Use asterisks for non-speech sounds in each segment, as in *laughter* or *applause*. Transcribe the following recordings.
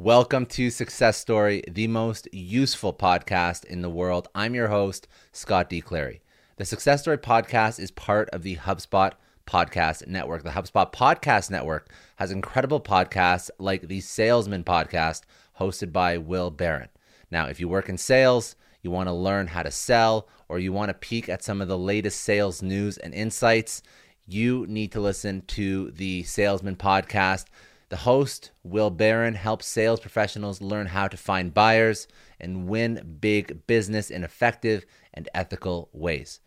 Welcome to Success Story, the most useful podcast in the world. I'm your host, Scott D. Clary. The Success Story podcast is part of the HubSpot Podcast Network. The HubSpot Podcast Network has incredible podcasts like the Salesman Podcast, hosted by Will Barron. Now, if you work in sales, you want to learn how to sell, or you want to peek at some of the latest sales news and insights, you need to listen to the Salesman Podcast. The host, Will Barron, helps sales professionals learn how to find buyers and win big business in effective and ethical ways.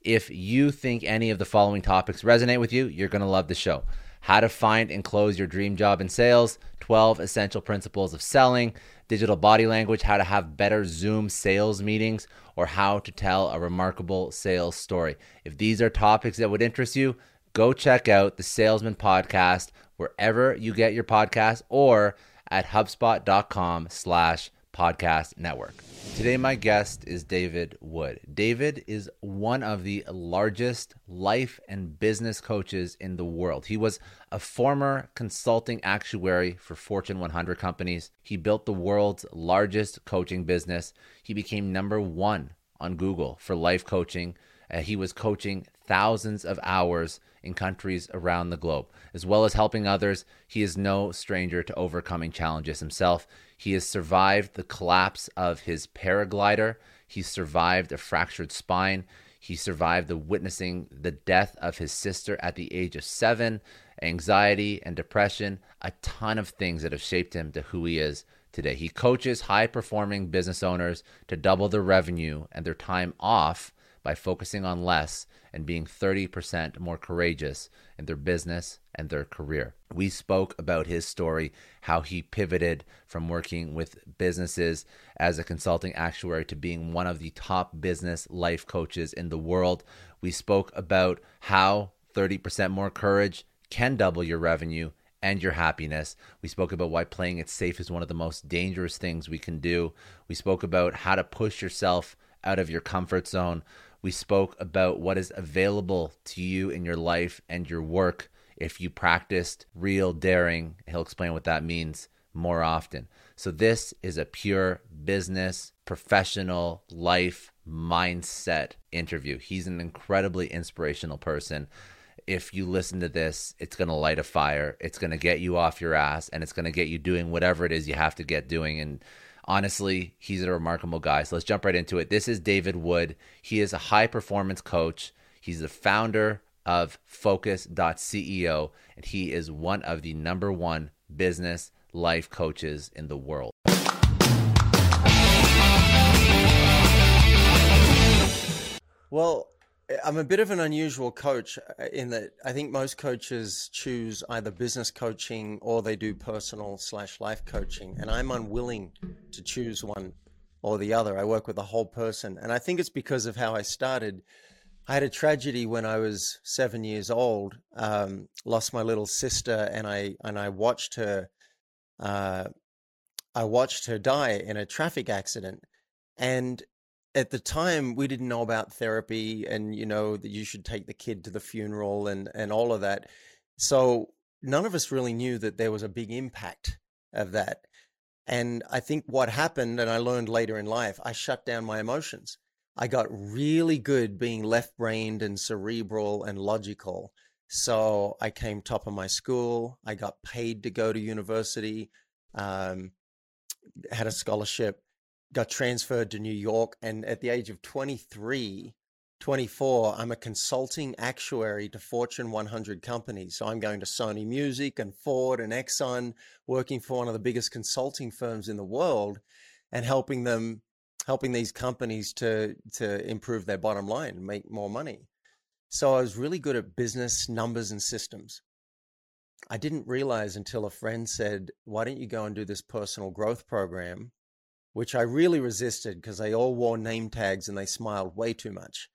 If you think any of the following topics resonate with you, you're going to love the show. How to find and close your dream job in sales, 12 essential principles of selling, digital body language, how to have better Zoom sales meetings, or how to tell a remarkable sales story. If these are topics that would interest you, go check out the Salesman Podcast wherever you get your podcast or at hubspot.com slash podcast network. Today, my guest is David Wood. David is one of the largest life and business coaches in the world. He was a former consulting actuary for Fortune 100 companies. He built the world's largest coaching business. He became number one on Google for life coaching. Uh, he was coaching thousands of hours in countries around the globe. As well as helping others, he is no stranger to overcoming challenges himself. He has survived the collapse of his paraglider, he survived a fractured spine, he survived the witnessing the death of his sister at the age of seven, anxiety and depression, a ton of things that have shaped him to who he is today. He coaches high performing business owners to double their revenue and their time off by focusing on less and being 30% more courageous in their business and their career. We spoke about his story, how he pivoted from working with businesses as a consulting actuary to being one of the top business life coaches in the world. We spoke about how 30% more courage can double your revenue and your happiness. We spoke about why playing it safe is one of the most dangerous things we can do. We spoke about how to push yourself out of your comfort zone. We spoke about what is available to you in your life and your work if you practiced real daring. He'll explain what that means more often. So, this is a pure business, professional life mindset interview. He's an incredibly inspirational person. If you listen to this, it's going to light a fire. It's going to get you off your ass and it's going to get you doing whatever it is you have to get doing. And honestly, he's a remarkable guy. So let's jump right into it. This is David Wood. He is a high performance coach. He's the founder of Focus.ceo, and he is one of the number one business life coaches in the world. Well, I'm a bit of an unusual coach uh, in that I think most coaches choose either business coaching or they do personal slash life coaching, and I'm unwilling to choose one or the other. I work with a whole person, and I think it's because of how I started. I had a tragedy when I was seven years old. Um, lost my little sister, and I and I watched her. Uh, I watched her die in a traffic accident, and at the time we didn't know about therapy and you know that you should take the kid to the funeral and and all of that. So none of us really knew that there was a big impact of that. And i think what happened and i learned later in life i shut down my emotions. I got really good being left brained and cerebral and logical. So i came top of my school. I got paid to go to university. Um, had a scholarship got transferred to New York. And at the age of 23, 24, I'm a consulting actuary to Fortune 100 companies. So I'm going to Sony Music and Ford and Exxon, working for one of the biggest consulting firms in the world and helping them, helping these companies to, to improve their bottom line and make more money. So I was really good at business, numbers, and systems. I didn't realize until a friend said, Why don't you go and do this personal growth program? Which I really resisted because they all wore name tags and they smiled way too much.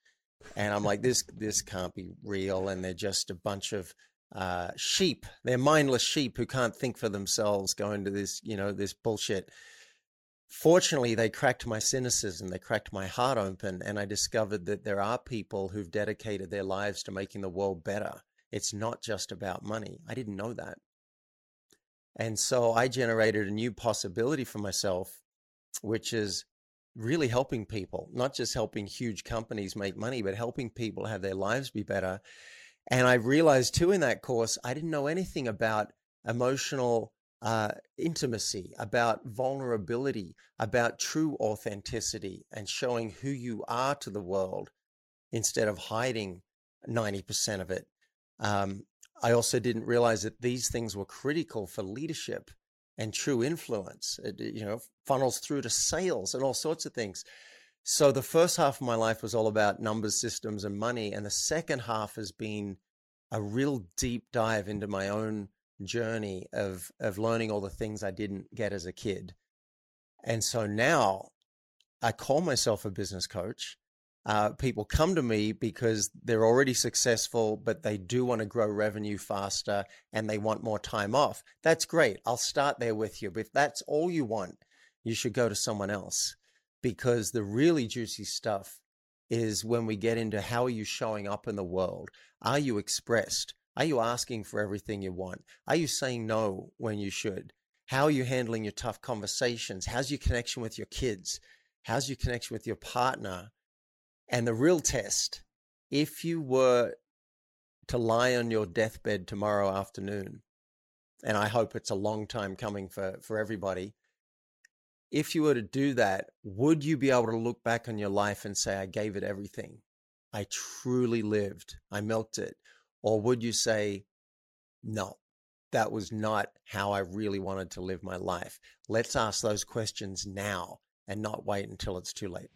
And I'm like, this this can't be real. And they're just a bunch of uh, sheep. They're mindless sheep who can't think for themselves, going to this, you know, this bullshit. Fortunately, they cracked my cynicism. They cracked my heart open, and I discovered that there are people who've dedicated their lives to making the world better it's not just about money. I didn't know that. And so I generated a new possibility for myself, which is really helping people, not just helping huge companies make money, but helping people have their lives be better. And I realized too in that course, I didn't know anything about emotional uh, intimacy, about vulnerability, about true authenticity and showing who you are to the world instead of hiding 90% of it. Um, I also didn't realize that these things were critical for leadership and true influence. It, you know, funnels through to sales and all sorts of things. So the first half of my life was all about numbers, systems, and money, and the second half has been a real deep dive into my own journey of of learning all the things I didn't get as a kid. And so now I call myself a business coach uh, people come to me because they're already successful, but they do want to grow revenue faster and they want more time off. That's great. I'll start there with you. But if that's all you want, you should go to someone else because the really juicy stuff is when we get into how are you showing up in the world? Are you expressed? Are you asking for everything you want? Are you saying no when you should? How are you handling your tough conversations? How's your connection with your kids? How's your connection with your partner? And the real test, if you were to lie on your deathbed tomorrow afternoon, and I hope it's a long time coming for, for everybody, if you were to do that, would you be able to look back on your life and say, I gave it everything? I truly lived, I milked it? Or would you say, no, that was not how I really wanted to live my life? Let's ask those questions now and not wait until it's too late.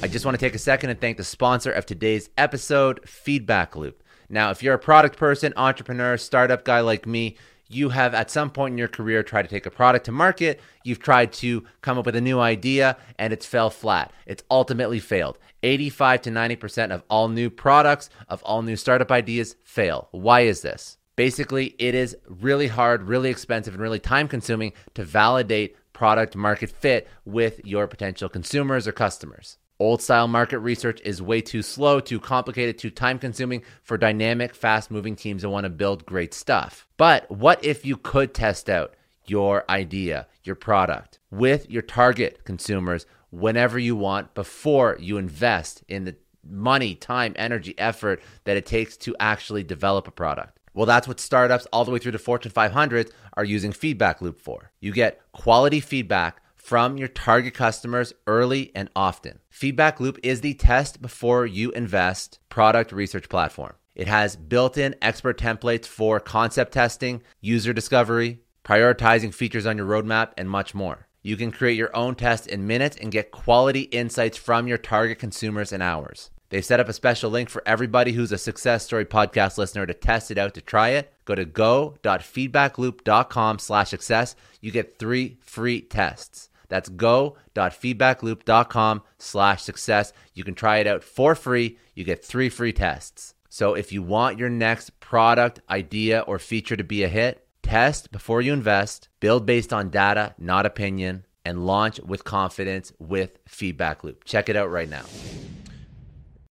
I just want to take a second and thank the sponsor of today's episode, Feedback Loop. Now, if you're a product person, entrepreneur, startup guy like me, you have at some point in your career tried to take a product to market, you've tried to come up with a new idea, and it's fell flat. It's ultimately failed. 85 to 90% of all new products, of all new startup ideas fail. Why is this? Basically, it is really hard, really expensive, and really time consuming to validate product market fit with your potential consumers or customers. Old style market research is way too slow, too complicated, too time consuming for dynamic, fast moving teams that want to build great stuff. But what if you could test out your idea, your product with your target consumers whenever you want before you invest in the money, time, energy, effort that it takes to actually develop a product? Well, that's what startups all the way through to Fortune 500 are using Feedback Loop for. You get quality feedback from your target customers early and often. Feedback Loop is the test before you invest product research platform. It has built in expert templates for concept testing, user discovery, prioritizing features on your roadmap, and much more. You can create your own test in minutes and get quality insights from your target consumers in hours. They've set up a special link for everybody who's a Success Story podcast listener to test it out to try it. Go to go.feedbackloop.com slash success. You get three free tests. That's go.feedbackloop.com slash success. You can try it out for free. You get three free tests. So if you want your next product, idea, or feature to be a hit, test before you invest, build based on data, not opinion, and launch with confidence with Feedback Loop. Check it out right now.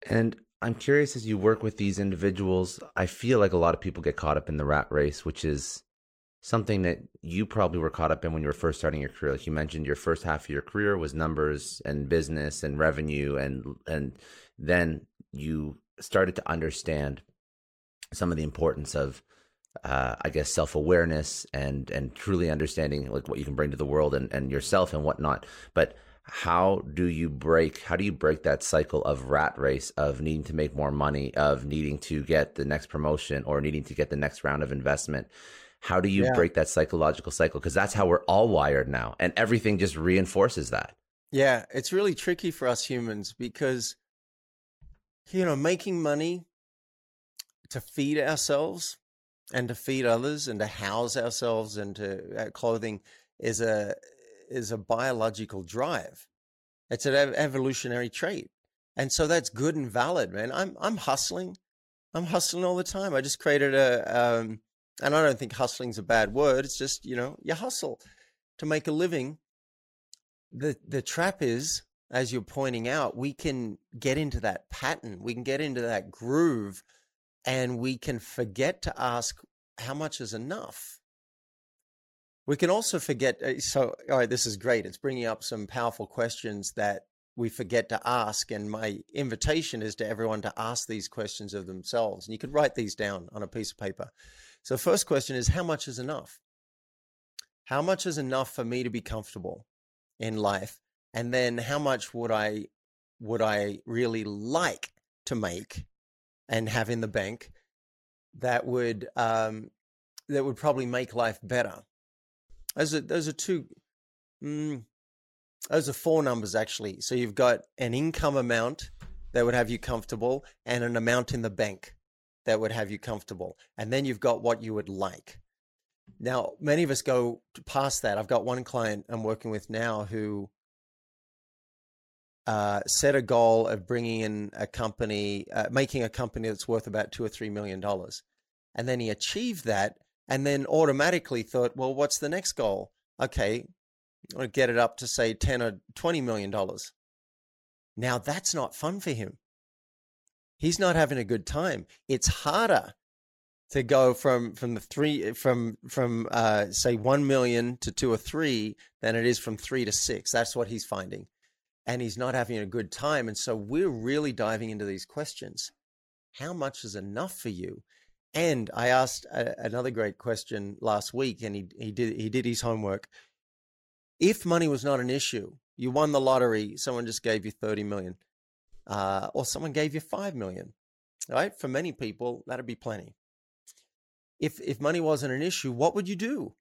And I'm curious as you work with these individuals, I feel like a lot of people get caught up in the rat race, which is something that you probably were caught up in when you were first starting your career. Like you mentioned, your first half of your career was numbers and business and revenue, and and then you started to understand some of the importance of, uh, I guess, self awareness and and truly understanding like what you can bring to the world and and yourself and whatnot. But how do you break how do you break that cycle of rat race of needing to make more money of needing to get the next promotion or needing to get the next round of investment how do you yeah. break that psychological cycle because that's how we're all wired now and everything just reinforces that yeah it's really tricky for us humans because you know making money to feed ourselves and to feed others and to house ourselves and to uh, clothing is a is a biological drive. It's an evolutionary trait. And so that's good and valid, man. I'm I'm hustling. I'm hustling all the time. I just created a um, and I don't think hustling's a bad word. It's just, you know, you hustle to make a living. The the trap is, as you're pointing out, we can get into that pattern. We can get into that groove and we can forget to ask how much is enough. We can also forget. Uh, so, all right, this is great. It's bringing up some powerful questions that we forget to ask. And my invitation is to everyone to ask these questions of themselves. And you could write these down on a piece of paper. So, first question is how much is enough? How much is enough for me to be comfortable in life? And then how much would I would I really like to make and have in the bank that would um, that would probably make life better? Those are those are two. Mm, those are four numbers actually. So you've got an income amount that would have you comfortable, and an amount in the bank that would have you comfortable, and then you've got what you would like. Now, many of us go past that. I've got one client I'm working with now who uh, set a goal of bringing in a company, uh, making a company that's worth about two or three million dollars, and then he achieved that and then automatically thought, well, what's the next goal? Okay, I'll get it up to say 10 or 20 million dollars. Now that's not fun for him. He's not having a good time. It's harder to go from from the three from from uh, say one million to two or three than it is from three to six. That's what he's finding, and he's not having a good time. And so we're really diving into these questions. How much is enough for you? And I asked a, another great question last week, and he he did he did his homework. If money was not an issue, you won the lottery, someone just gave you thirty million, uh, or someone gave you five million, right? For many people, that'd be plenty. If if money wasn't an issue, what would you do?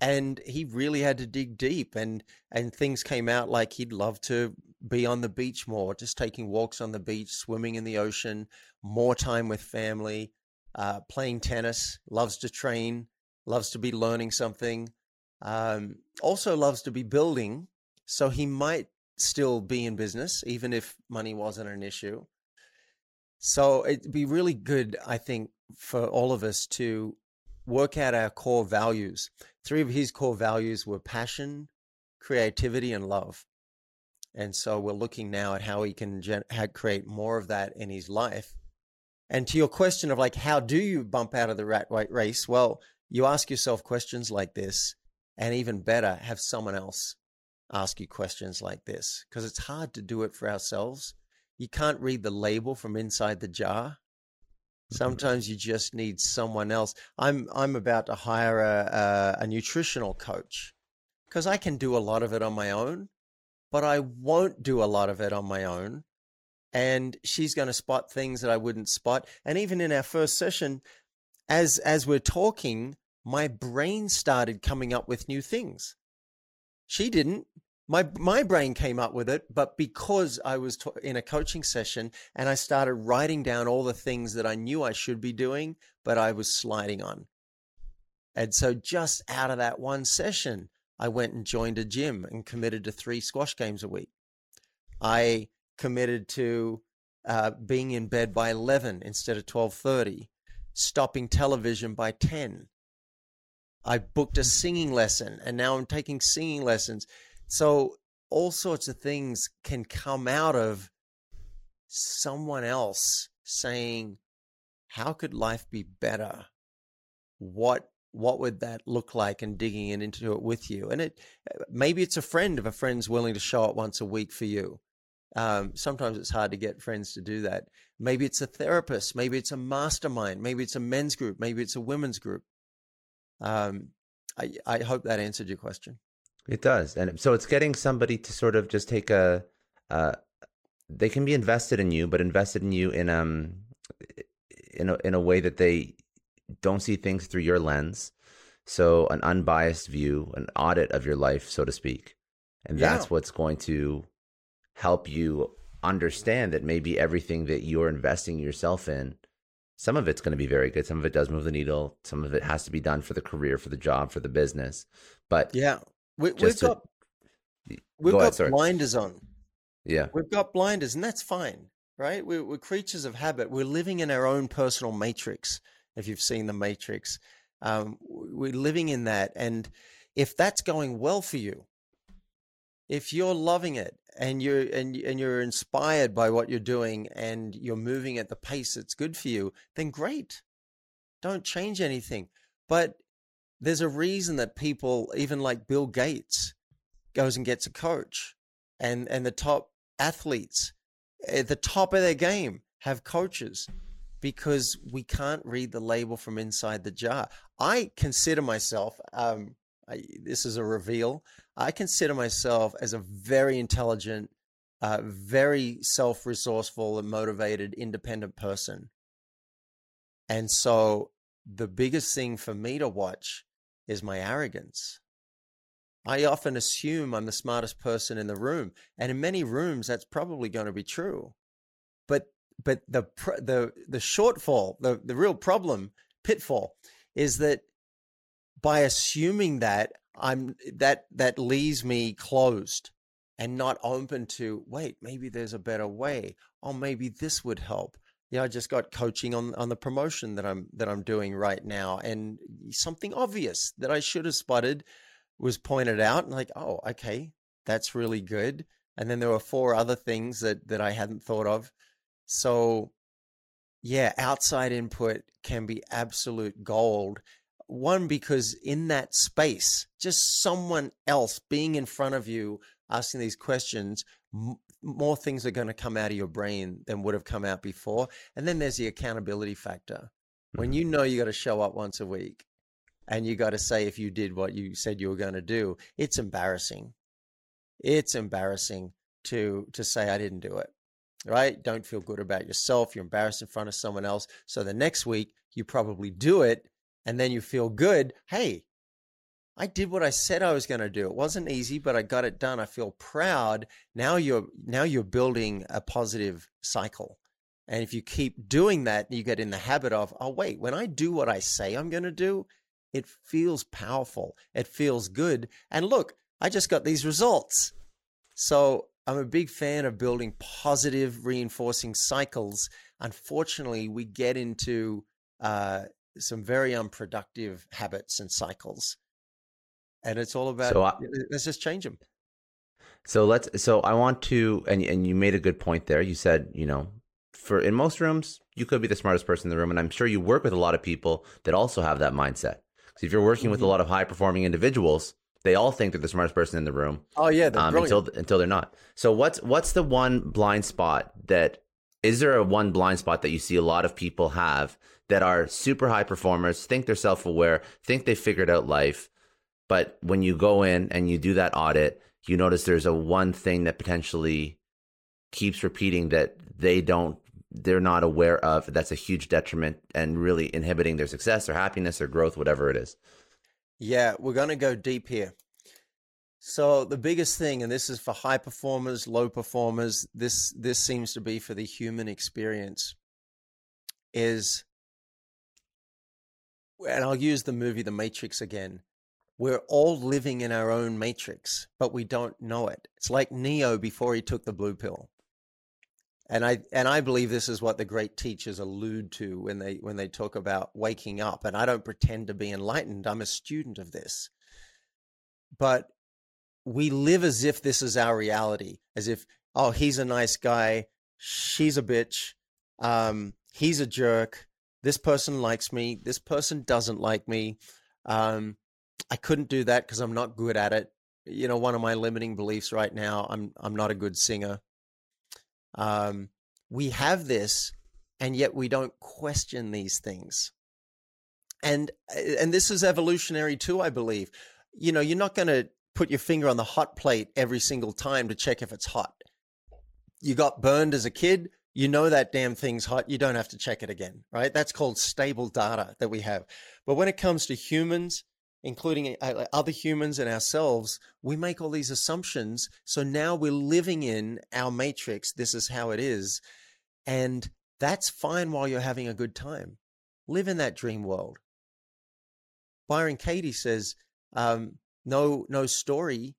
And he really had to dig deep, and and things came out like he'd love to be on the beach more, just taking walks on the beach, swimming in the ocean, more time with family, uh, playing tennis, loves to train, loves to be learning something, um, also loves to be building. So he might still be in business, even if money wasn't an issue. So it'd be really good, I think, for all of us to work out our core values. Three of his core values were passion, creativity, and love. And so we're looking now at how he can gen- how create more of that in his life. And to your question of like, how do you bump out of the rat race? Well, you ask yourself questions like this, and even better, have someone else ask you questions like this because it's hard to do it for ourselves. You can't read the label from inside the jar. Mm-hmm. Sometimes you just need someone else. I'm I'm about to hire a, a, a nutritional coach because I can do a lot of it on my own but I won't do a lot of it on my own. And she's going to spot things that I wouldn't spot. And even in our first session, as as we're talking, my brain started coming up with new things. She didn't. My my brain came up with it, but because I was in a coaching session and I started writing down all the things that I knew I should be doing, but I was sliding on. And so just out of that one session, I went and joined a gym and committed to three squash games a week. I committed to uh, being in bed by 11 instead of 12:30, stopping television by 10. I booked a mm. singing lesson and now I'm taking singing lessons. So all sorts of things can come out of someone else saying, How could life be better? What what would that look like and digging into it with you and it maybe it's a friend if a friend's willing to show up once a week for you um, sometimes it's hard to get friends to do that maybe it's a therapist maybe it's a mastermind maybe it's a men's group maybe it's a women's group um, I, I hope that answered your question It does, and so it's getting somebody to sort of just take a. Uh, they can be invested in you, but invested in you in um in a in a way that they don't see things through your lens. So an unbiased view, an audit of your life, so to speak, and that's what's going to help you understand that maybe everything that you're investing yourself in some of it's going to be very good some of it does move the needle some of it has to be done for the career for the job for the business but yeah we, have got we've go got ahead, blinders on. Yeah, we've got blinders, and that's fine, right? We're, we're, creatures of habit. We're living in our own personal matrix. If you've seen the Matrix, um, we're living in that, and if that's going well for you, if you're loving it and you're and and you're inspired by what you're doing and you're moving at the pace that's good for you, then great. Don't change anything. But there's a reason that people, even like Bill Gates, goes and gets a coach, and and the top athletes at the top of their game have coaches because we can't read the label from inside the jar. I consider myself, um, I, this is a reveal, I consider myself as a very intelligent, uh, very self resourceful and motivated, independent person. And so the biggest thing for me to watch is my arrogance. I often assume I'm the smartest person in the room, and in many rooms that's probably going to be true. But but the the the shortfall, the the real problem, pitfall, is that by assuming that I'm that that leaves me closed and not open to wait, maybe there's a better way. Oh, maybe this would help yeah, I just got coaching on on the promotion that I'm that I'm doing right now, and something obvious that I should have spotted was pointed out, and like, oh, okay, that's really good. And then there were four other things that that I hadn't thought of. So, yeah, outside input can be absolute gold. One because in that space, just someone else being in front of you asking these questions more things are going to come out of your brain than would have come out before. And then there's the accountability factor. When mm-hmm. you know you got to show up once a week and you got to say if you did what you said you were going to do, it's embarrassing. It's embarrassing to to say I didn't do it. Right? Don't feel good about yourself. You're embarrassed in front of someone else. So the next week you probably do it and then you feel good. Hey, I did what I said I was going to do. It wasn't easy, but I got it done. I feel proud. Now you're now you're building a positive cycle. And if you keep doing that, you get in the habit of, oh wait, when I do what I say I'm going to do, it feels powerful. It feels good. And look, I just got these results. So I'm a big fan of building positive reinforcing cycles. Unfortunately, we get into uh, some very unproductive habits and cycles and it's all about so I, let's just change them. So let's. So I want to, and and you made a good point there. You said, you know, for in most rooms, you could be the smartest person in the room, and I'm sure you work with a lot of people that also have that mindset. Because if you're working mm-hmm. with a mm-hmm. lot of high performing individuals, they all think they're the smartest person in the room. Oh yeah, um, until until they're not. So what's what's the one blind spot that is there a one blind spot that you see a lot of people have that are super high performers, think they're self aware, think they figured out life, but when you go in and you do that audit, you notice there's a one thing that potentially keeps repeating that they don't they're not aware of that's a huge detriment and really inhibiting their success or happiness or growth whatever it is? Yeah we're going to go deep here so the biggest thing and this is for high performers low performers this this seems to be for the human experience is and I'll use the movie The Matrix again we're all living in our own matrix, but we don't know it. It's like Neo before he took the blue pill. And I and I believe this is what the great teachers allude to when they when they talk about waking up. And I don't pretend to be enlightened. I'm a student of this. But we live as if this is our reality, as if, oh, he's a nice guy, she's a bitch, um, he's a jerk, this person likes me, this person doesn't like me. Um, I couldn't do that because I'm not good at it. You know, one of my limiting beliefs right now, I'm I'm not a good singer. Um, we have this, and yet we don't question these things. And and this is evolutionary too, I believe. You know, you're not going to put your finger on the hot plate every single time to check if it's hot. You got burned as a kid, you know that damn thing's hot. You don't have to check it again, right? That's called stable data that we have. But when it comes to humans, including uh, other humans and ourselves, we make all these assumptions. So now we're living in our matrix. This is how it is. And that's fine while you're having a good time. Live in that dream world. Byron Katie says, um, no, no story,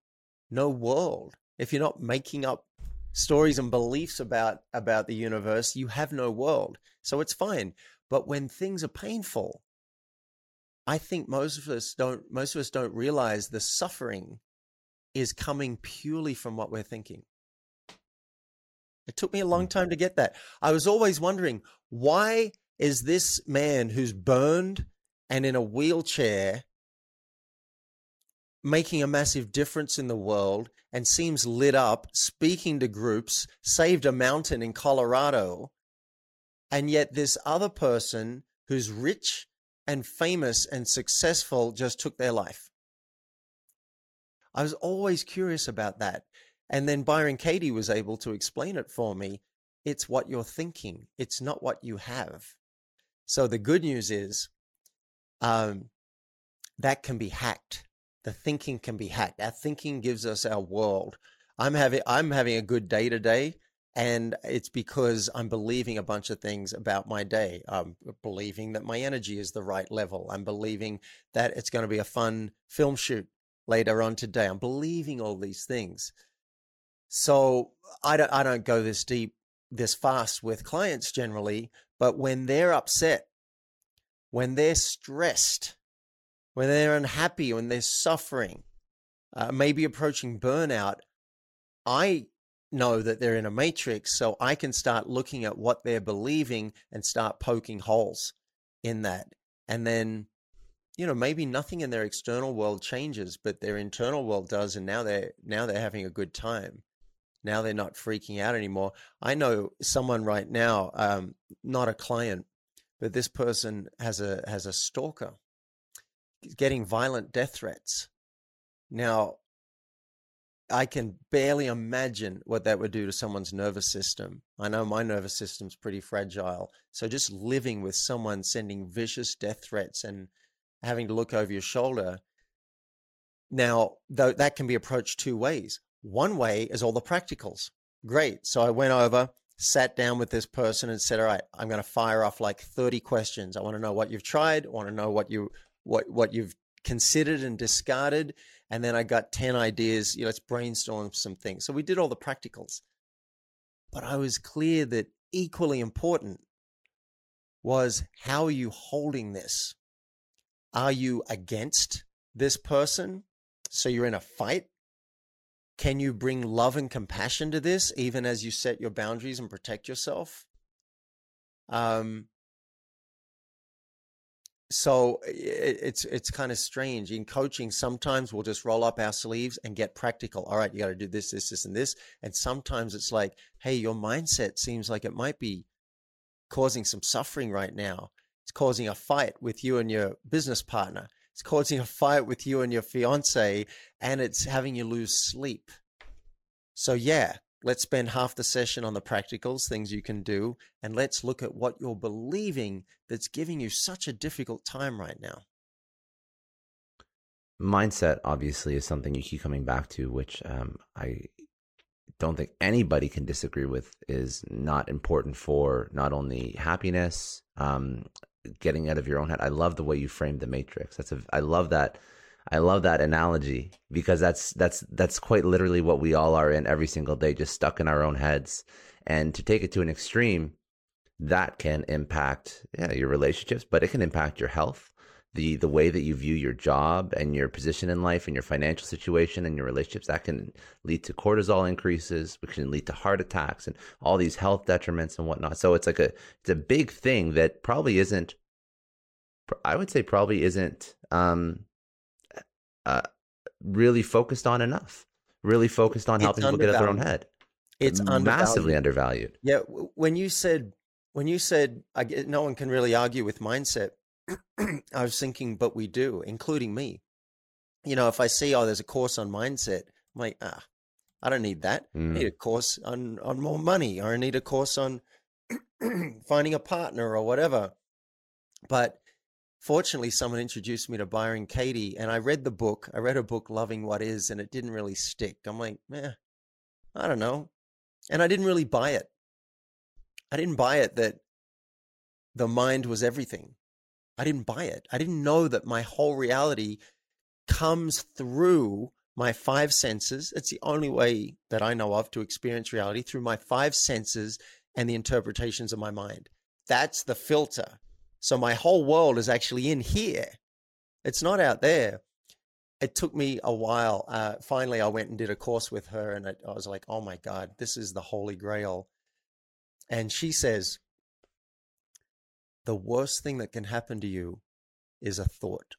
no world. If you're not making up stories and beliefs about about the universe, you have no world. So it's fine. But when things are painful, I think most of us don't most of us don't realize the suffering is coming purely from what we're thinking. It took me a long time to get that. I was always wondering why is this man who's burned and in a wheelchair making a massive difference in the world and seems lit up, speaking to groups, saved a mountain in Colorado. And yet, this other person who's rich and famous and successful just took their life. I was always curious about that. And then Byron Katie was able to explain it for me. It's what you're thinking, it's not what you have. So the good news is um, that can be hacked. The thinking can be hacked. Our thinking gives us our world. I'm having I'm having a good day today, and it's because I'm believing a bunch of things about my day. I'm believing that my energy is the right level. I'm believing that it's going to be a fun film shoot later on today. I'm believing all these things. So I don't I don't go this deep this fast with clients generally, but when they're upset, when they're stressed, when they're unhappy, when they're suffering, uh, maybe approaching burnout, I know that they're in a matrix, so I can start looking at what they're believing and start poking holes in that. And then, you know, maybe nothing in their external world changes, but their internal world does, and now they're now they're having a good time. Now they're not freaking out anymore. I know someone right now, um, not a client, but this person has a has a stalker getting violent death threats. Now, I can barely imagine what that would do to someone's nervous system. I know my nervous system's pretty fragile. So just living with someone sending vicious death threats and having to look over your shoulder. Now, though that can be approached two ways. One way is all the practicals. Great. So I went over, sat down with this person and said, "All right, I'm going to fire off like 30 questions. I want to know what you've tried. I want to know what you what what you've considered and discarded and then i got 10 ideas you know let's brainstorm some things. So we did all the practicals. But i was clear that equally important was how are you holding this? Are you against this person? So you're in a fight? Can you bring love and compassion to this even as you set your boundaries and protect yourself? Um so it, it's it's kind of strange. In coaching sometimes we'll just roll up our sleeves and get practical. All right you got to do this this this and this. And sometimes it's like hey your mindset seems like it might be causing some suffering right now. It's causing a fight with you and your business partner. It's causing a fight with you and your fiance and it's having you lose sleep. So yeah Let's spend half the session on the practicals, things you can do, and let's look at what you're believing that's giving you such a difficult time right now. Mindset, obviously, is something you keep coming back to, which um, I don't think anybody can disagree with is not important for not only happiness, um, getting out of your own head. I love the way you framed the matrix. That's a, I love that I love that analogy because that's that's that's quite literally what we all are in every single day, just stuck in our own heads. And to take it to an extreme, that can impact yeah, your relationships, but it can impact your health, the the way that you view your job and your position in life and your financial situation and your relationships. That can lead to cortisol increases, which can lead to heart attacks and all these health detriments and whatnot. So it's like a it's a big thing that probably isn't. I would say probably isn't um, uh, really focused on enough. Really focused on helping people get out their own head. It's massively undervalued. Yeah, when you said when you said I, get, no one can really argue with mindset, *clears throat* I was thinking, but we do, including me. you know, if I see, oh, there's a course on mindset, I'm like, ah, I don't need that. I need Mm. a course on, on more money or I need a course on *clears throat* finding a partner or whatever. But fortunately, someone introduced me to Byron Katie and I read the book. I read a book, Loving What Is, and it didn't really stick. I'm like, eh, I don't know. And I didn't really buy it. I didn't buy it that the mind was everything. I didn't buy it. I didn't know that my whole reality comes through my five senses. It's the only way that I know of to experience reality through my five senses and the interpretations of my mind. That's the filter. So my whole world is actually in here. It's not out there. It took me a while. Uh, finally, I went and did a course with her, and I, I was like, oh my God, this is the holy grail. And she says, the worst thing that can happen to you is a thought.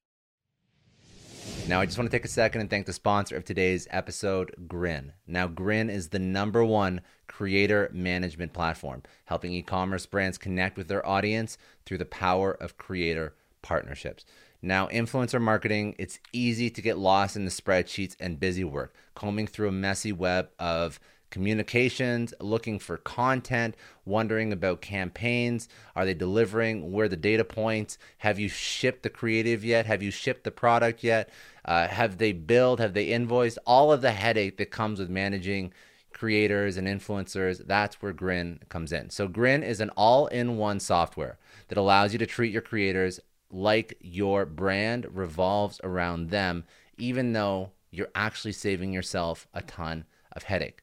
Now, I just want to take a second and thank the sponsor of today's episode, Grin. Now, Grin is the number one creator management platform, helping e commerce brands connect with their audience through the power of creator partnerships. Now, influencer marketing, it's easy to get lost in the spreadsheets and busy work, combing through a messy web of communications, looking for content, wondering about campaigns. Are they delivering? Where the data points? Have you shipped the creative yet? Have you shipped the product yet? Uh, have they billed? Have they invoiced? All of the headache that comes with managing creators and influencers, that's where Grin comes in. So, Grin is an all in one software that allows you to treat your creators like your brand revolves around them, even though you're actually saving yourself a ton of headache.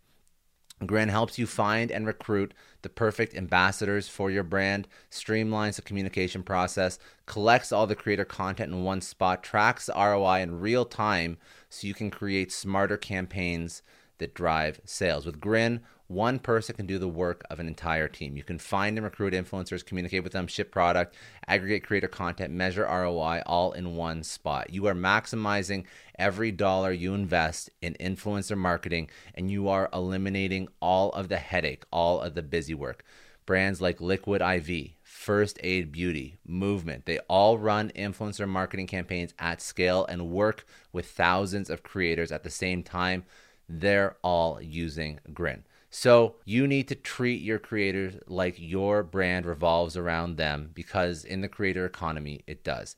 Grin helps you find and recruit the perfect ambassadors for your brand, streamlines the communication process, collects all the creator content in one spot, tracks the ROI in real time so you can create smarter campaigns that drive sales. With Grin, one person can do the work of an entire team. You can find and recruit influencers, communicate with them, ship product, aggregate creator content, measure ROI all in one spot. You are maximizing every dollar you invest in influencer marketing and you are eliminating all of the headache, all of the busy work. Brands like Liquid IV, First Aid Beauty, Movement, they all run influencer marketing campaigns at scale and work with thousands of creators at the same time. They're all using Grin. So you need to treat your creators like your brand revolves around them because in the creator economy, it does.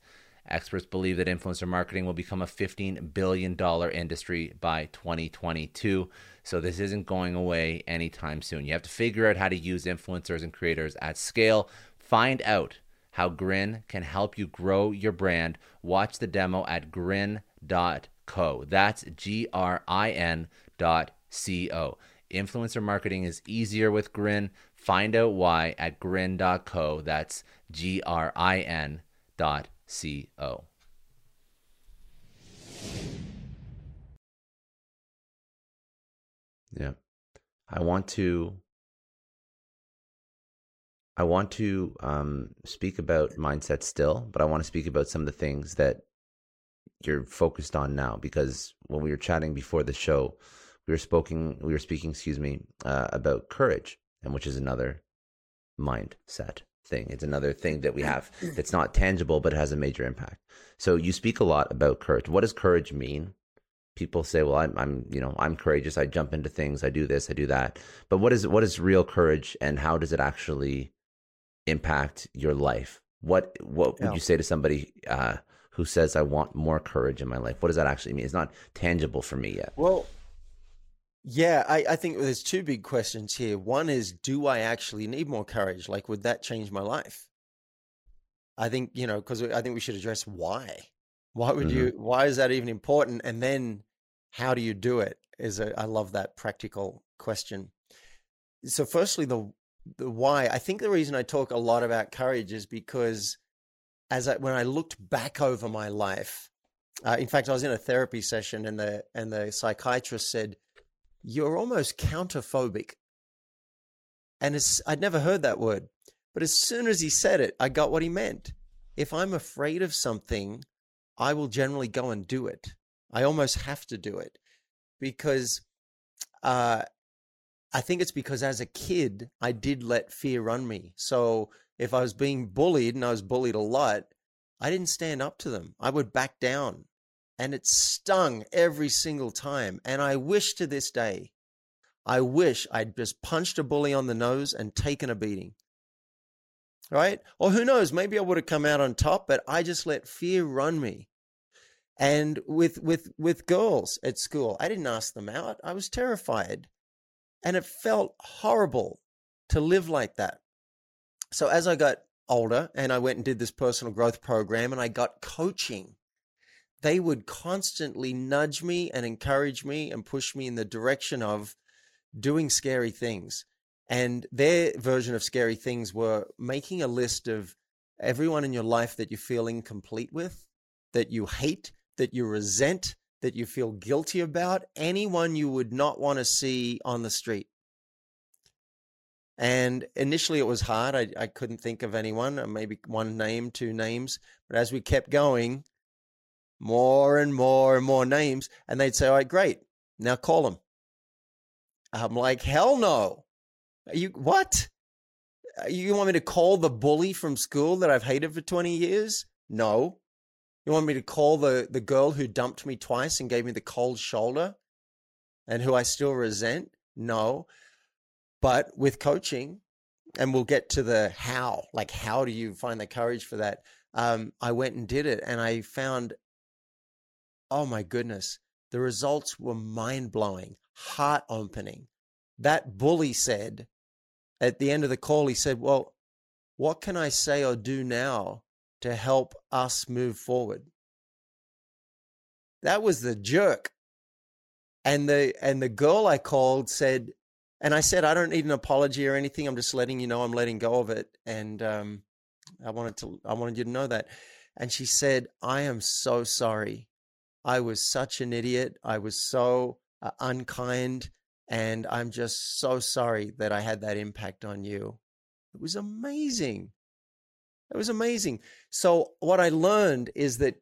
Experts believe that influencer marketing will become a $15 billion industry by 2022. So this isn't going away anytime soon. You have to figure out how to use influencers and creators at scale. Find out how Grin can help you grow your brand. Watch the demo at grin.co. That's G R I N dot C O. Influencer marketing is easier with Grin. Find out why at grin.co. That's G R I N dot C O. Yeah. I want to I want to um, speak about mindset still, but I want to speak about some of the things that you're focused on now because when we were chatting before the show, we were speaking we were speaking, excuse me, uh, about courage, and which is another mindset thing. It's another thing that we have that's not tangible but it has a major impact. So you speak a lot about courage. What does courage mean? People say, "Well, I'm, I'm, you know, I'm courageous. I jump into things. I do this. I do that." But what is what is real courage, and how does it actually impact your life? What what would Yeah. you say to somebody uh, who says, "I want more courage in my life"? What does that actually mean? It's not tangible for me yet. Well, yeah, I, I think there's two big questions here. One is, do I actually need more courage? Like, would that change my life? I think, you know, because I think we should address why. Why would you, why is that even important? And then how do you do it? Is a, I love that practical question. So, firstly, the, the why, I think the reason I talk a lot about courage is because as I, when I looked back over my life, uh, in fact, I was in a therapy session and the, and the psychiatrist said, you're almost counterphobic. And I'd never heard that word. But as soon as he said it, I got what he meant. If I'm afraid of something, I will generally go and do it. I almost have to do it because uh, I think it's because as a kid, I did let fear run me. So if I was being bullied and I was bullied a lot, I didn't stand up to them. I would back down. And it stung every single time. And I wish to this day, I wish I'd just punched a bully on the nose and taken a beating. Right? Or who knows, maybe I would have come out on top, but I just let fear run me. And with with with girls at school, I didn't ask them out. I was terrified. And it felt horrible to live like that. So as I got older and I went and did this personal growth program and I got coaching, they would constantly nudge me and encourage me and push me in the direction of doing scary things. And their version of scary things were making a list of everyone in your life that you feel incomplete with, that you hate, that you resent, that you feel guilty about, anyone you would not want to see on the street. And initially it was hard. I, I couldn't think of anyone, maybe one name, two names. But as we kept going, more and more and more names. And they'd say, all right, great. Now call them. I'm like, hell no. You what? Uh, you want me to call the bully from school that I've hated for 20 years? No. You want me to call the, the girl who dumped me twice and gave me the cold shoulder and who I still resent? No. But with coaching, and we'll get to the how, like how do you find the courage for that? Um, I went and did it, and I found, oh my goodness, the results were mind blowing, heart opening. That bully said at the end of the call, he said, Well, what can I say or do now to help us move forward? That was the jerk. And the and the girl I called said, and I said, I don't need an apology or anything. I'm just letting you know I'm letting go of it. And um, I wanted to, I wanted you to know that. And she said, I am so sorry. I was such an idiot. I was so uh, unkind. And I'm just so sorry that I had that impact on you. It was amazing. It was amazing. So, what I learned is that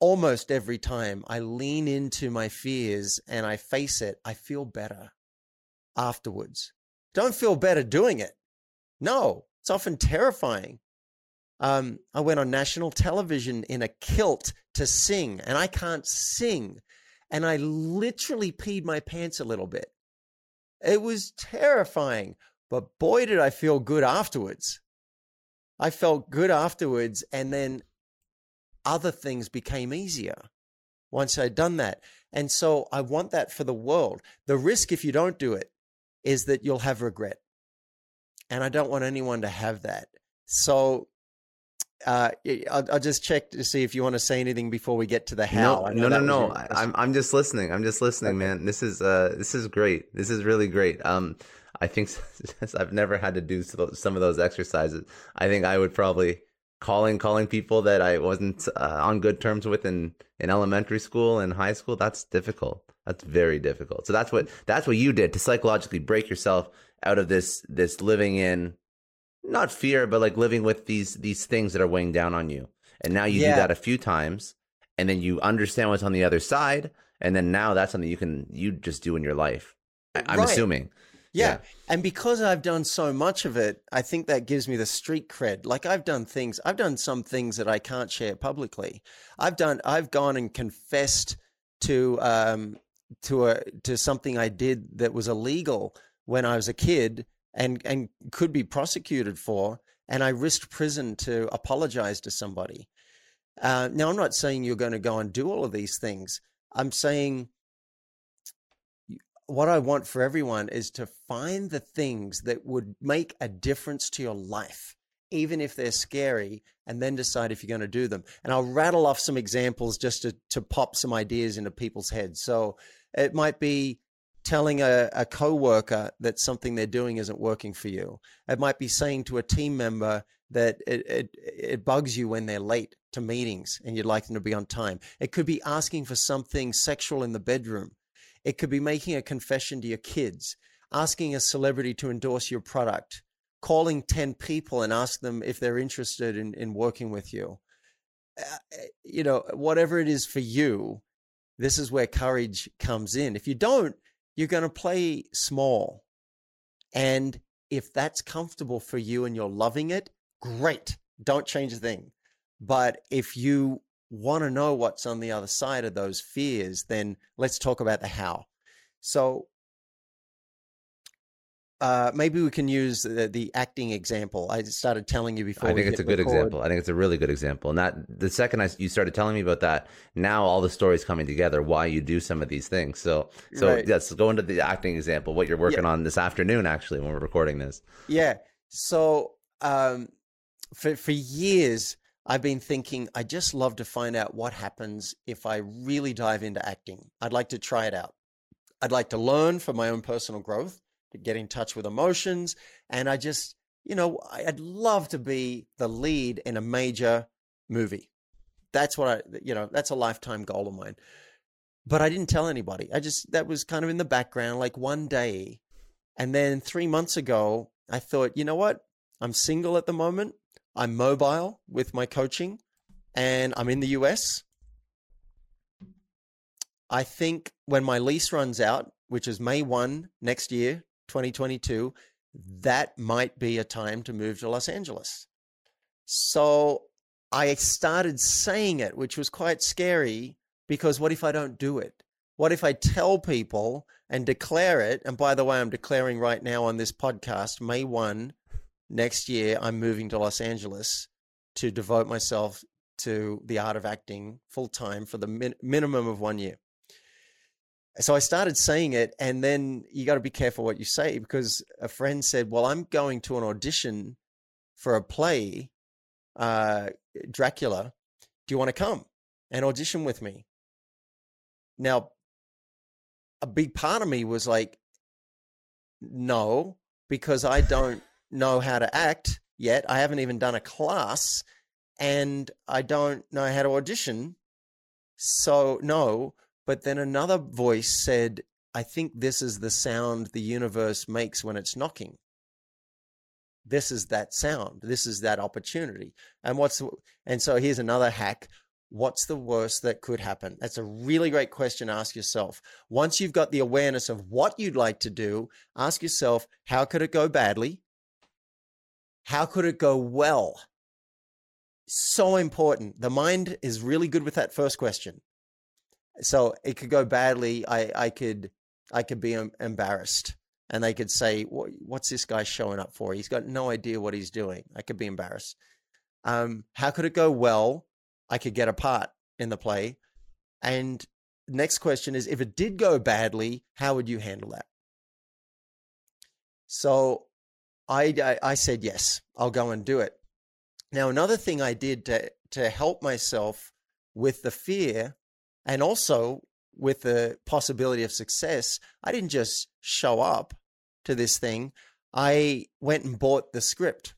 almost every time I lean into my fears and I face it, I feel better afterwards. Don't feel better doing it. No, it's often terrifying. Um, I went on national television in a kilt to sing, and I can't sing. And I literally peed my pants a little bit. It was terrifying, but boy, did I feel good afterwards. I felt good afterwards, and then other things became easier once I'd done that. And so I want that for the world. The risk, if you don't do it, is that you'll have regret. And I don't want anyone to have that. So uh, I'll, I'll, just check to see if you want to say anything before we get to the how. No, no, no, no. I'm I'm just listening. I'm just listening, okay. man. This is uh this is great. This is really great. Um, I think *laughs* I've never had to do some of those exercises. I think I would probably calling calling people that I wasn't uh, on good terms with in in elementary school and high school. That's difficult. That's very difficult. So that's what that's what you did to psychologically break yourself out of this this living in not fear, but like living with these these things that are weighing down on you. And now you yeah. do that a few times, and then you understand what's on the other side, and then now that's something you can you just do in your life. I, am right. assuming. Yeah. yeah. And because I've done so much of it, I think that gives me the street cred. Like I've done things, I've done some things that I can't share publicly. I've done, I've gone and confessed to um, to a to something I did that was illegal when I was a kid and and could be prosecuted for, and I risked prison to apologize to somebody. Uh, now, I'm not saying you're going to go and do all of these things. I'm saying what I want for everyone is to find the things that would make a difference to your life, even if they're scary, and then decide if you're going to do them. And I'll rattle off some examples just to, to pop some ideas into people's heads. So, it might be telling a, a coworker that something they're doing isn't working for you. It might be saying to a team member that it, it, it bugs you when they're late to meetings and you'd like them to be on time. It could be asking for something sexual in the bedroom. It could be making a confession to your kids, asking a celebrity to endorse your product, calling 10 people and ask them if they're interested in, in working with you. Uh, you know, whatever it is for you, this is where courage comes in. If you don't, you're going to play small. And if that's comfortable for you and you're loving it, great. Don't change a thing. But if you want to know what's on the other side of those fears, then let's talk about the how. So uh, maybe we can use the, the, acting example. I started telling you before. I think it's a good record. example. I think it's a really good example. And that the second I, you started telling me about that, now all the stories coming together, why you do some of these things. So, so right. yes, go into the acting example. What you're working yeah. on this afternoon, actually, when we're recording this. Yeah. So, um, for for years, I've been thinking. I just love to find out what happens if I really dive into acting. I'd like to try it out. I'd like to learn for my own personal growth to get in touch with emotions. And I just, you know, I'd love to be the lead in a major movie. That's what I, you know, that's a lifetime goal of mine. But I didn't tell anybody. I just, that was kind of in the background, like one day. And then three months ago, I thought, you know what? I'm single at the moment. I'm mobile with my coaching and I'm in the US. I think when my lease runs out, which is May 1 next year, 2022, that might be a time to move to Los Angeles. So I started saying it, which was quite scary because what if I don't do it? What if I tell people and declare it? And by the way, I'm declaring right now on this podcast, May 1 next year, I'm moving to Los Angeles to devote myself to the art of acting full time for the min- minimum of one year so I started saying it, and then you got to be careful what you say because a friend said, "Well, I'm going to an audition for a play, uh, Dracula. Do you want to come and audition with me?" Now, a big part of me was like, "No," because I don't know how to act yet. I haven't even done a class, and I don't know how to audition. So no but then another voice said, I think this is the sound the universe makes when it's knocking. This is that sound. This is that opportunity. And what's and so here's another hack. What's the worst that could happen? That's a really great question to ask yourself. Once you've got the awareness of what you'd like to do, ask yourself, how could it go badly? How could it go well? So important. The mind is really good with that first question so it could go badly. I I could I could be embarrassed, and they could say, "What's this guy showing up for? He's got no idea what he's doing." I could be embarrassed. Um, how could it go well? I could get a part in the play. And next question is, if it did go badly, how would you handle that? So I, I, I said yes, I'll go and do it. Now another thing I did to to help myself with the fear and also with the possibility of success, I didn't just show up to this thing. I went and bought the script.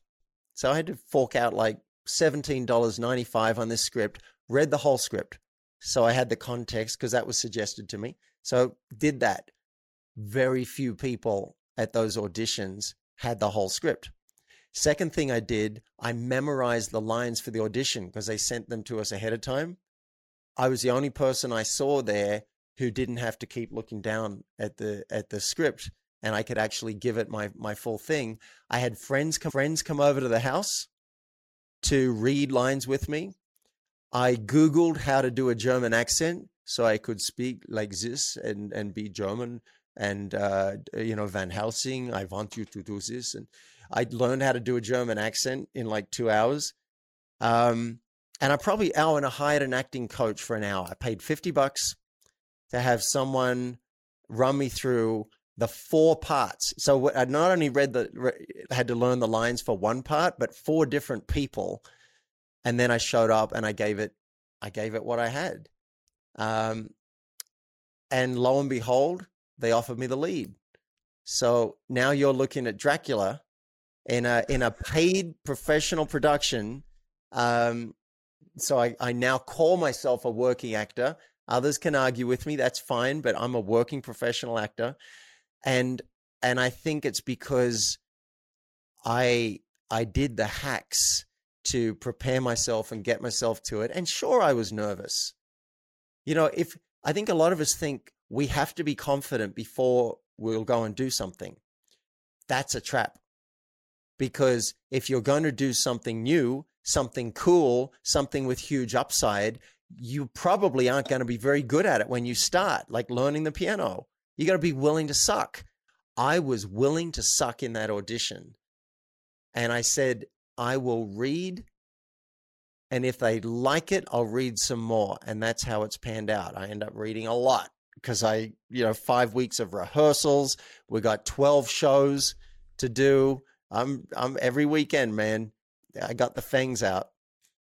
So I had to fork out like $17.95 on this script, read the whole script. So I had the context because that was suggested to me. So did that. Very few people at those auditions had the whole script. Second thing I did, I memorized the lines for the audition because they sent them to us ahead of time. I was the only person I saw there who didn't have to keep looking down at the at the script and I could actually give it my my full thing. I had friends come friends come over to the house to read lines with me. I googled how to do a German accent so I could speak like this and and be German and uh, you know Van Helsing, I want you to do this and I learned how to do a German accent in like 2 hours. Um, and I probably hour and I hired an acting coach for an hour. I paid 50 bucks to have someone run me through the four parts. So I not only read the had to learn the lines for one part, but four different people. And then I showed up and I gave it I gave it what I had. Um, and lo and behold, they offered me the lead. So now you're looking at Dracula in a in a paid professional production um, so I, I now call myself a working actor. Others can argue with me, that's fine, but I'm a working professional actor. And and I think it's because I I did the hacks to prepare myself and get myself to it. And sure I was nervous. You know, if I think a lot of us think we have to be confident before we'll go and do something. That's a trap. Because if you're going to do something new, something cool, something with huge upside, you probably aren't going to be very good at it when you start, like learning the piano. You got to be willing to suck. I was willing to suck in that audition. And I said, I will read. And if they like it, I'll read some more. And that's how it's panned out. I end up reading a lot because I, you know, five weeks of rehearsals. We got 12 shows to do. I'm, I'm every weekend, man. I got the fangs out.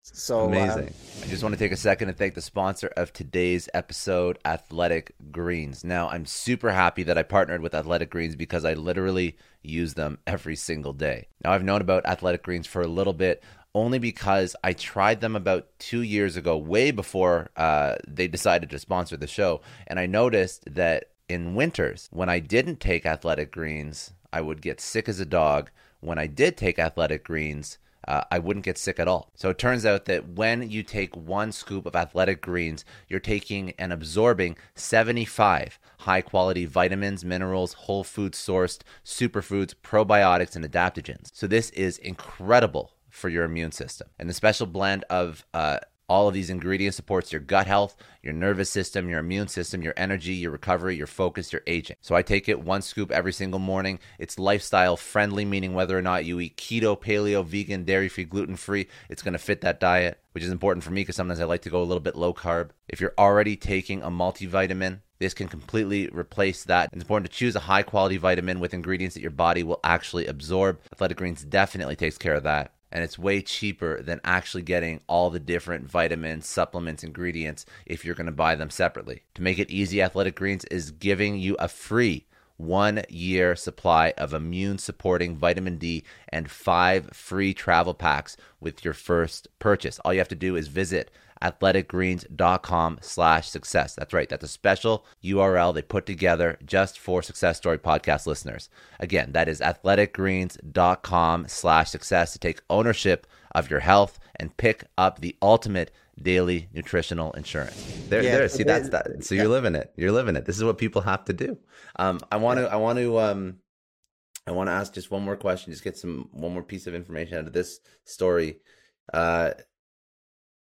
So uh, amazing. Uh, I just want to take a second to thank the sponsor of today's episode, Athletic Greens. Now, I'm super happy that I partnered with Athletic Greens because I literally use them every single day. Now, I've known about Athletic Greens for a little bit only because I tried them about two years ago, way before uh, they decided to sponsor the show. And I noticed that in winters, when I didn't take Athletic Greens, I would get sick as a dog. When I did take Athletic Greens, uh, I wouldn't get sick at all. So it turns out that when you take one scoop of athletic greens, you're taking and absorbing 75 high quality vitamins, minerals, whole food sourced, superfoods, probiotics, and adaptogens. So this is incredible for your immune system. And the special blend of uh, all of these ingredients supports your gut health, your nervous system, your immune system, your energy, your recovery, your focus, your aging. So I take it one scoop every single morning. It's lifestyle friendly, meaning whether or not you eat keto, paleo, vegan, dairy free, gluten free, it's going to fit that diet, which is important for me because sometimes I like to go a little bit low carb. If you're already taking a multivitamin, this can completely replace that. It's important to choose a high quality vitamin with ingredients that your body will actually absorb. Athletic Greens definitely takes care of that and it's way cheaper than actually getting all the different vitamins, supplements, ingredients if you're going to buy them separately. To make it easy, Athletic Greens is giving you a free one year supply of immune supporting vitamin D and five free travel packs with your first purchase. All you have to do is visit athleticgreens.com slash success. That's right. That's a special URL they put together just for Success Story podcast listeners. Again, that is athleticgreens.com slash success to take ownership of your health and pick up the ultimate daily nutritional insurance. There, yeah, there. See, that's that. So you're living it. You're living it. This is what people have to do. Um, I want to, I want to, um, I want to ask just one more question. Just get some one more piece of information out of this story. Uh,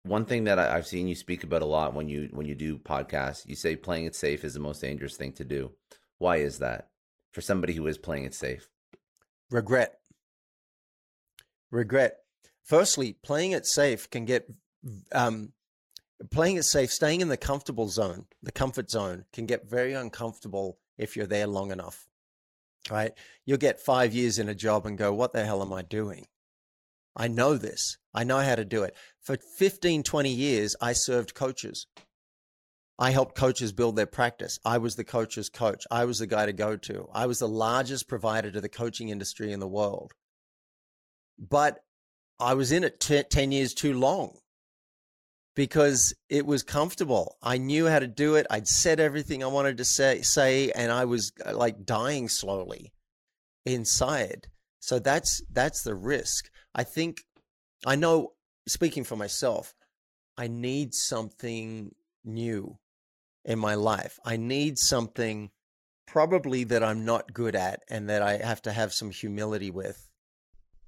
one thing that I, have seen you speak about a lot when you when you do podcasts, you say playing it safe is the most dangerous thing to do. Why is that for somebody who is playing it safe? Regret. Regret. Firstly, playing it safe can get um, playing it safe, staying in the comfortable zone, the comfort zone, can get very uncomfortable if you're there long enough. Right? You'll get five years in a job and go, "What the hell am I doing?" I know this. I know how to do it. For 15, 20 years, I served coaches. I helped coaches build their practice. I was the coach's coach. I was the guy to go to. I was the largest provider to the coaching industry in the world. But I was in it t- 10 years too long because it was comfortable. I knew how to do it. I'd said everything I wanted to say, say and I was uh, like dying slowly inside. So that's that's the risk. I think I know speaking for myself, I need something new in my life. I need something probably that I'm not good at and that I have to have some humility with.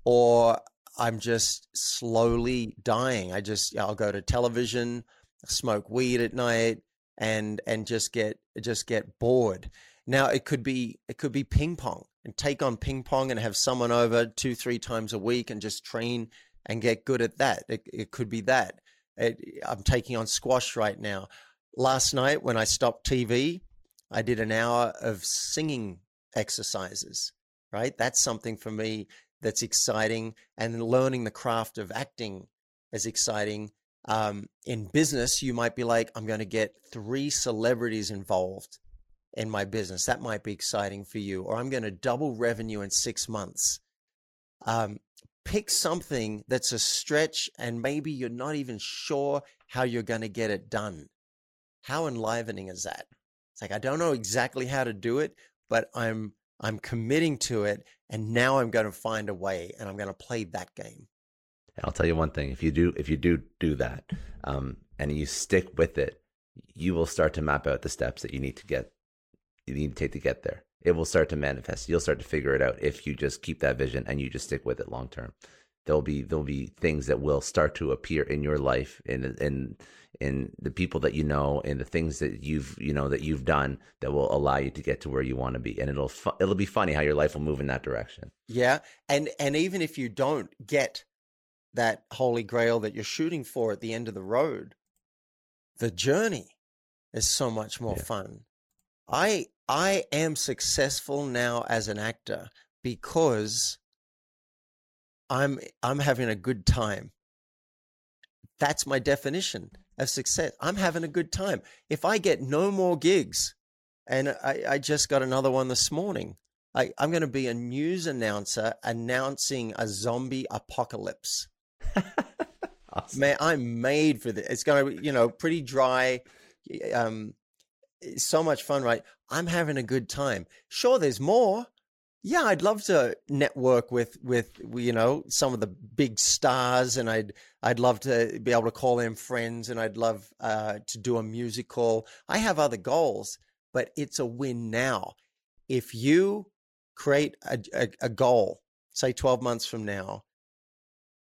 Or I'm just slowly dying. I just I'll go to television, smoke weed at night and and just get just get bored. Now it could be it could be ping pong and take on ping pong and have someone over two three times a week and just train and get good at that. It, it could be that. It, I'm taking on squash right now. Last night when I stopped TV, I did an hour of singing exercises. Right, that's something for me that's exciting, and learning the craft of acting is exciting. Um, in business, you might be like, I'm going to get three celebrities involved in my business. That might be exciting for you. Or I'm going to double revenue in six months. Um, pick something that's a stretch and maybe you're not even sure how you're going to get it done. How enlivening is that? It's like I don't know exactly how to do it, but I'm I'm committing to it and now I'm going to find a way and I'm going to play that game. I'll tell you one thing, if you do if you do do that um, and you stick with it, you will start to map out the steps that you need to get you need to take to get there. It will start to manifest. You'll start to figure it out if you just keep that vision and you just stick with it long term. there'll be there'll be things that will start to appear in your life and in in the people that you know and the things that you've you know that you've done that will allow you to get to where you want to be and it'll fu- it'll be funny how your life will move in that direction yeah and and even if you don't get that holy grail that you're shooting for at the end of the road the journey is so much more yeah. fun i i am successful now as an actor because i'm i'm having a good time that's my definition of success. I'm having a good time. If I get no more gigs, and I, I just got another one this morning, I, I'm going to be a news announcer announcing a zombie apocalypse. *laughs* awesome. Man, I'm made for this. It's going to be, you know, pretty dry. Um, so much fun, right? I'm having a good time. Sure, there's more yeah, I'd love to network with with you know some of the big stars, and I'd I'd love to be able to call them friends, and I'd love uh, to do a musical. I have other goals, but it's a win now. If you create a, a, a goal, say twelve months from now,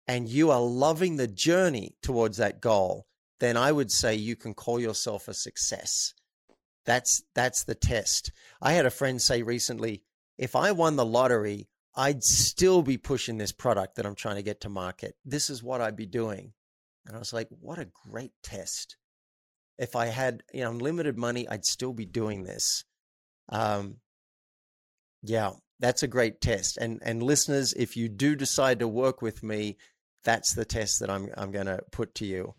and you are loving the journey towards that goal, then I would say you can call yourself a success. That's that's the test. I had a friend say recently if I won the lottery, I'd still be pushing this product that I'm trying to get to market. This is what I'd be doing. And I was like, what a great test. If I had you know, unlimited money, I'd still be doing this. Um, yeah, that's a great test. And and listeners, if you do decide to work with me, that's the test that I'm I'm going to put to you.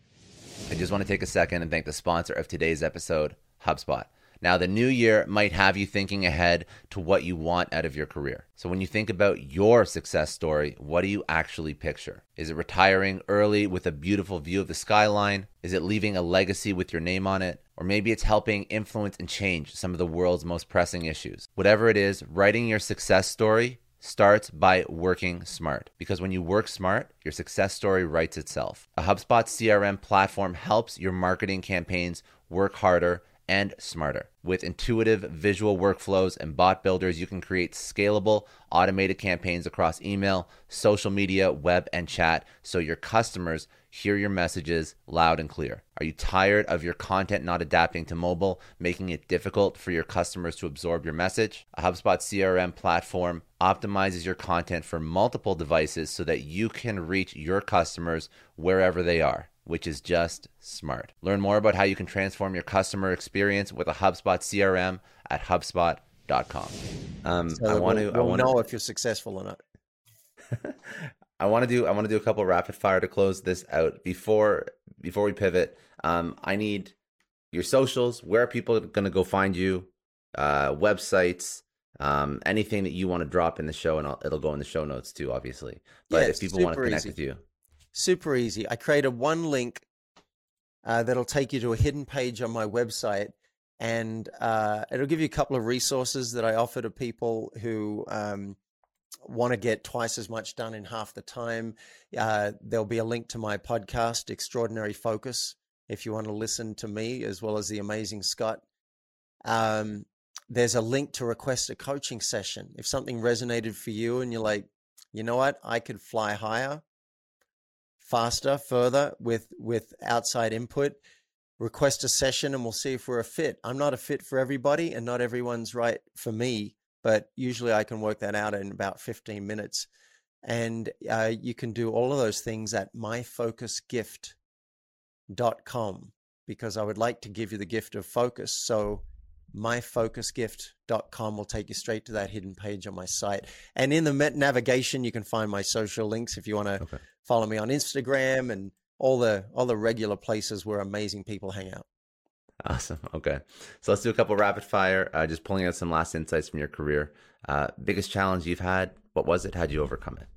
I just want to take a second and thank the sponsor of today's episode, HubSpot. Now, the new year might have you thinking ahead to what you want out of your career. So, when you think about your success story, what do you actually picture? Is it retiring early with a beautiful view of the skyline? Is it leaving a legacy with your name on it? Or maybe it's helping influence and change some of the world's most pressing issues. Whatever it is, writing your success story starts by working smart. Because when you work smart, your success story writes itself. A HubSpot CRM platform helps your marketing campaigns work harder and smarter. With intuitive visual workflows and bot builders, you can create scalable, automated campaigns across email, social media, web, and chat so your customers hear your messages loud and clear. Are you tired of your content not adapting to mobile, making it difficult for your customers to absorb your message? A HubSpot CRM platform optimizes your content for multiple devices so that you can reach your customers wherever they are which is just smart. Learn more about how you can transform your customer experience with a HubSpot CRM at HubSpot.com. Um, so I want to. We'll, I want to know if you're successful or not. *laughs* I want to do. I want to do a couple rapid fire to close this out before before we pivot. Um, I need your socials. Where are people going to go find you? Uh, websites. Um, anything that you want to drop in the show, and I'll, it'll go in the show notes too, obviously. But yeah, if people want to connect easy. with you, super easy. I created one link uh, that'll take you to a hidden page on my website, and uh, it'll give you a couple of resources that I offer to people who um, want to get twice as much done in half the time. Uh, there'll be a link to my podcast, Extraordinary Focus, if you want to listen to me as well as the amazing Scott. Um, there's a link to request a coaching session. If something resonated for you and you're like, you know what, I could fly higher, faster, further with with outside input. Request a session and we'll see if we're a fit. I'm not a fit for everybody and not everyone's right for me, but usually I can work that out in about 15 minutes. And uh, you can do all of those things at myfocusgift.com because I would like to give you the gift of focus. So myfocusgift.com will take you straight to that hidden page on my site. And in the navigation, you can find my social links if you want to okay follow me on Instagram and all the all the regular places where amazing people hang out. Awesome. Okay, so let's do a couple rapid fire. Uh, just pulling out some last insights from your career. Uh, biggest challenge you've had? What was it? How'd you overcome it?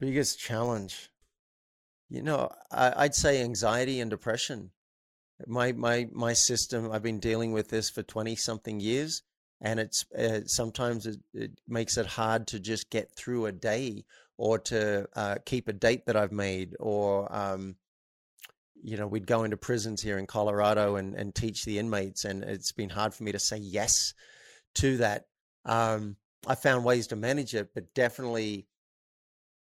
Biggest challenge, you know, I, would say anxiety and depression. My my my system. I've been dealing with this for twenty something years, and it's uh, sometimes it, it makes it hard to just get through a day or to uh, keep a date that I've made, or um, you know, we'd go into prisons here in Colorado and, and teach the inmates, and it's been hard for me to say yes to that. Um, I found ways to manage it, but definitely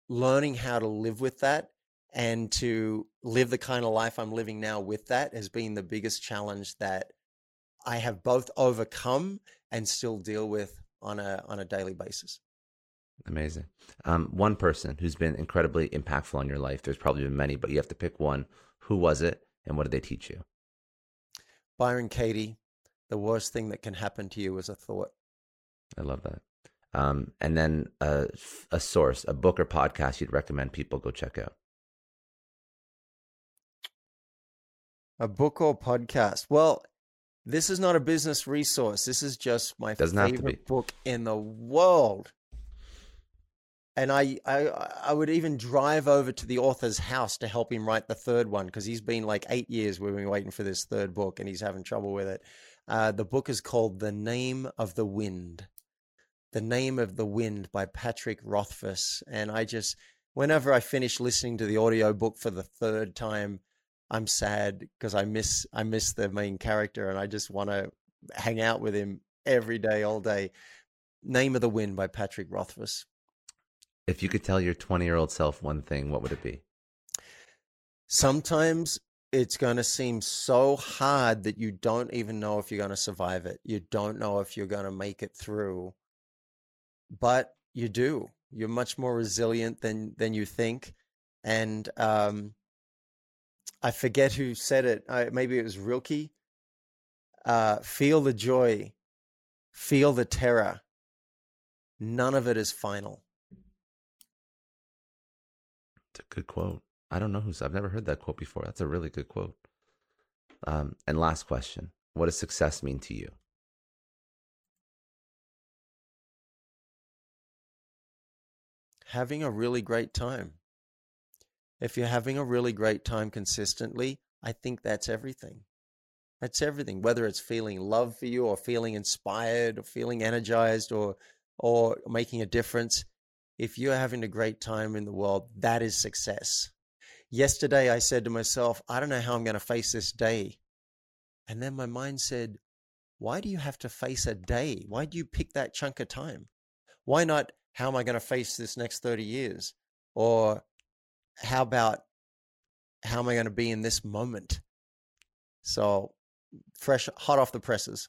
learning how to live with that and to live the kind of life I'm living now with that has been the biggest challenge that I have both overcome and still deal with on a on a daily basis. Amazing. Um, one person who's been incredibly impactful on your life. There's probably been many, but you have to pick one. Who was it, and what did they teach you? Byron Katie. The worst thing that can happen to you is a thought. I love that. Um, and then a, a source, a book or podcast you'd recommend people go check out. A book or podcast? Well, this is not a business resource. This is just my Doesn't favorite book in the world. And I, I, I would even drive over to the author's house to help him write the third one because he's been like eight years we've been waiting for this third book and he's having trouble with it. Uh, the book is called The Name of the Wind. The Name of the Wind by Patrick Rothfuss. And I just, whenever I finish listening to the audio book for the third time, I'm sad because I miss I miss the main character and I just want to hang out with him every day, all day. Name of the Wind by Patrick Rothfuss. If you could tell your 20 year old self one thing, what would it be? Sometimes it's going to seem so hard that you don't even know if you're going to survive it. You don't know if you're going to make it through. But you do. You're much more resilient than than you think. And um, I forget who said it. Uh, maybe it was Rilke. Uh, feel the joy, feel the terror. None of it is final. A good quote. I don't know who's. I've never heard that quote before. That's a really good quote. Um, and last question: What does success mean to you? Having a really great time. If you're having a really great time consistently, I think that's everything. That's everything. Whether it's feeling love for you or feeling inspired or feeling energized or or making a difference, if you're having a great time in the world, that is success. Yesterday I said to myself, I don't know how I'm going to face this day. And then my mind said, why do you have to face a day? Why do you pick that chunk of time? Why not how am I going to face this next 30 years? Or how about how am I going to be in this moment? So fresh, hot off the presses.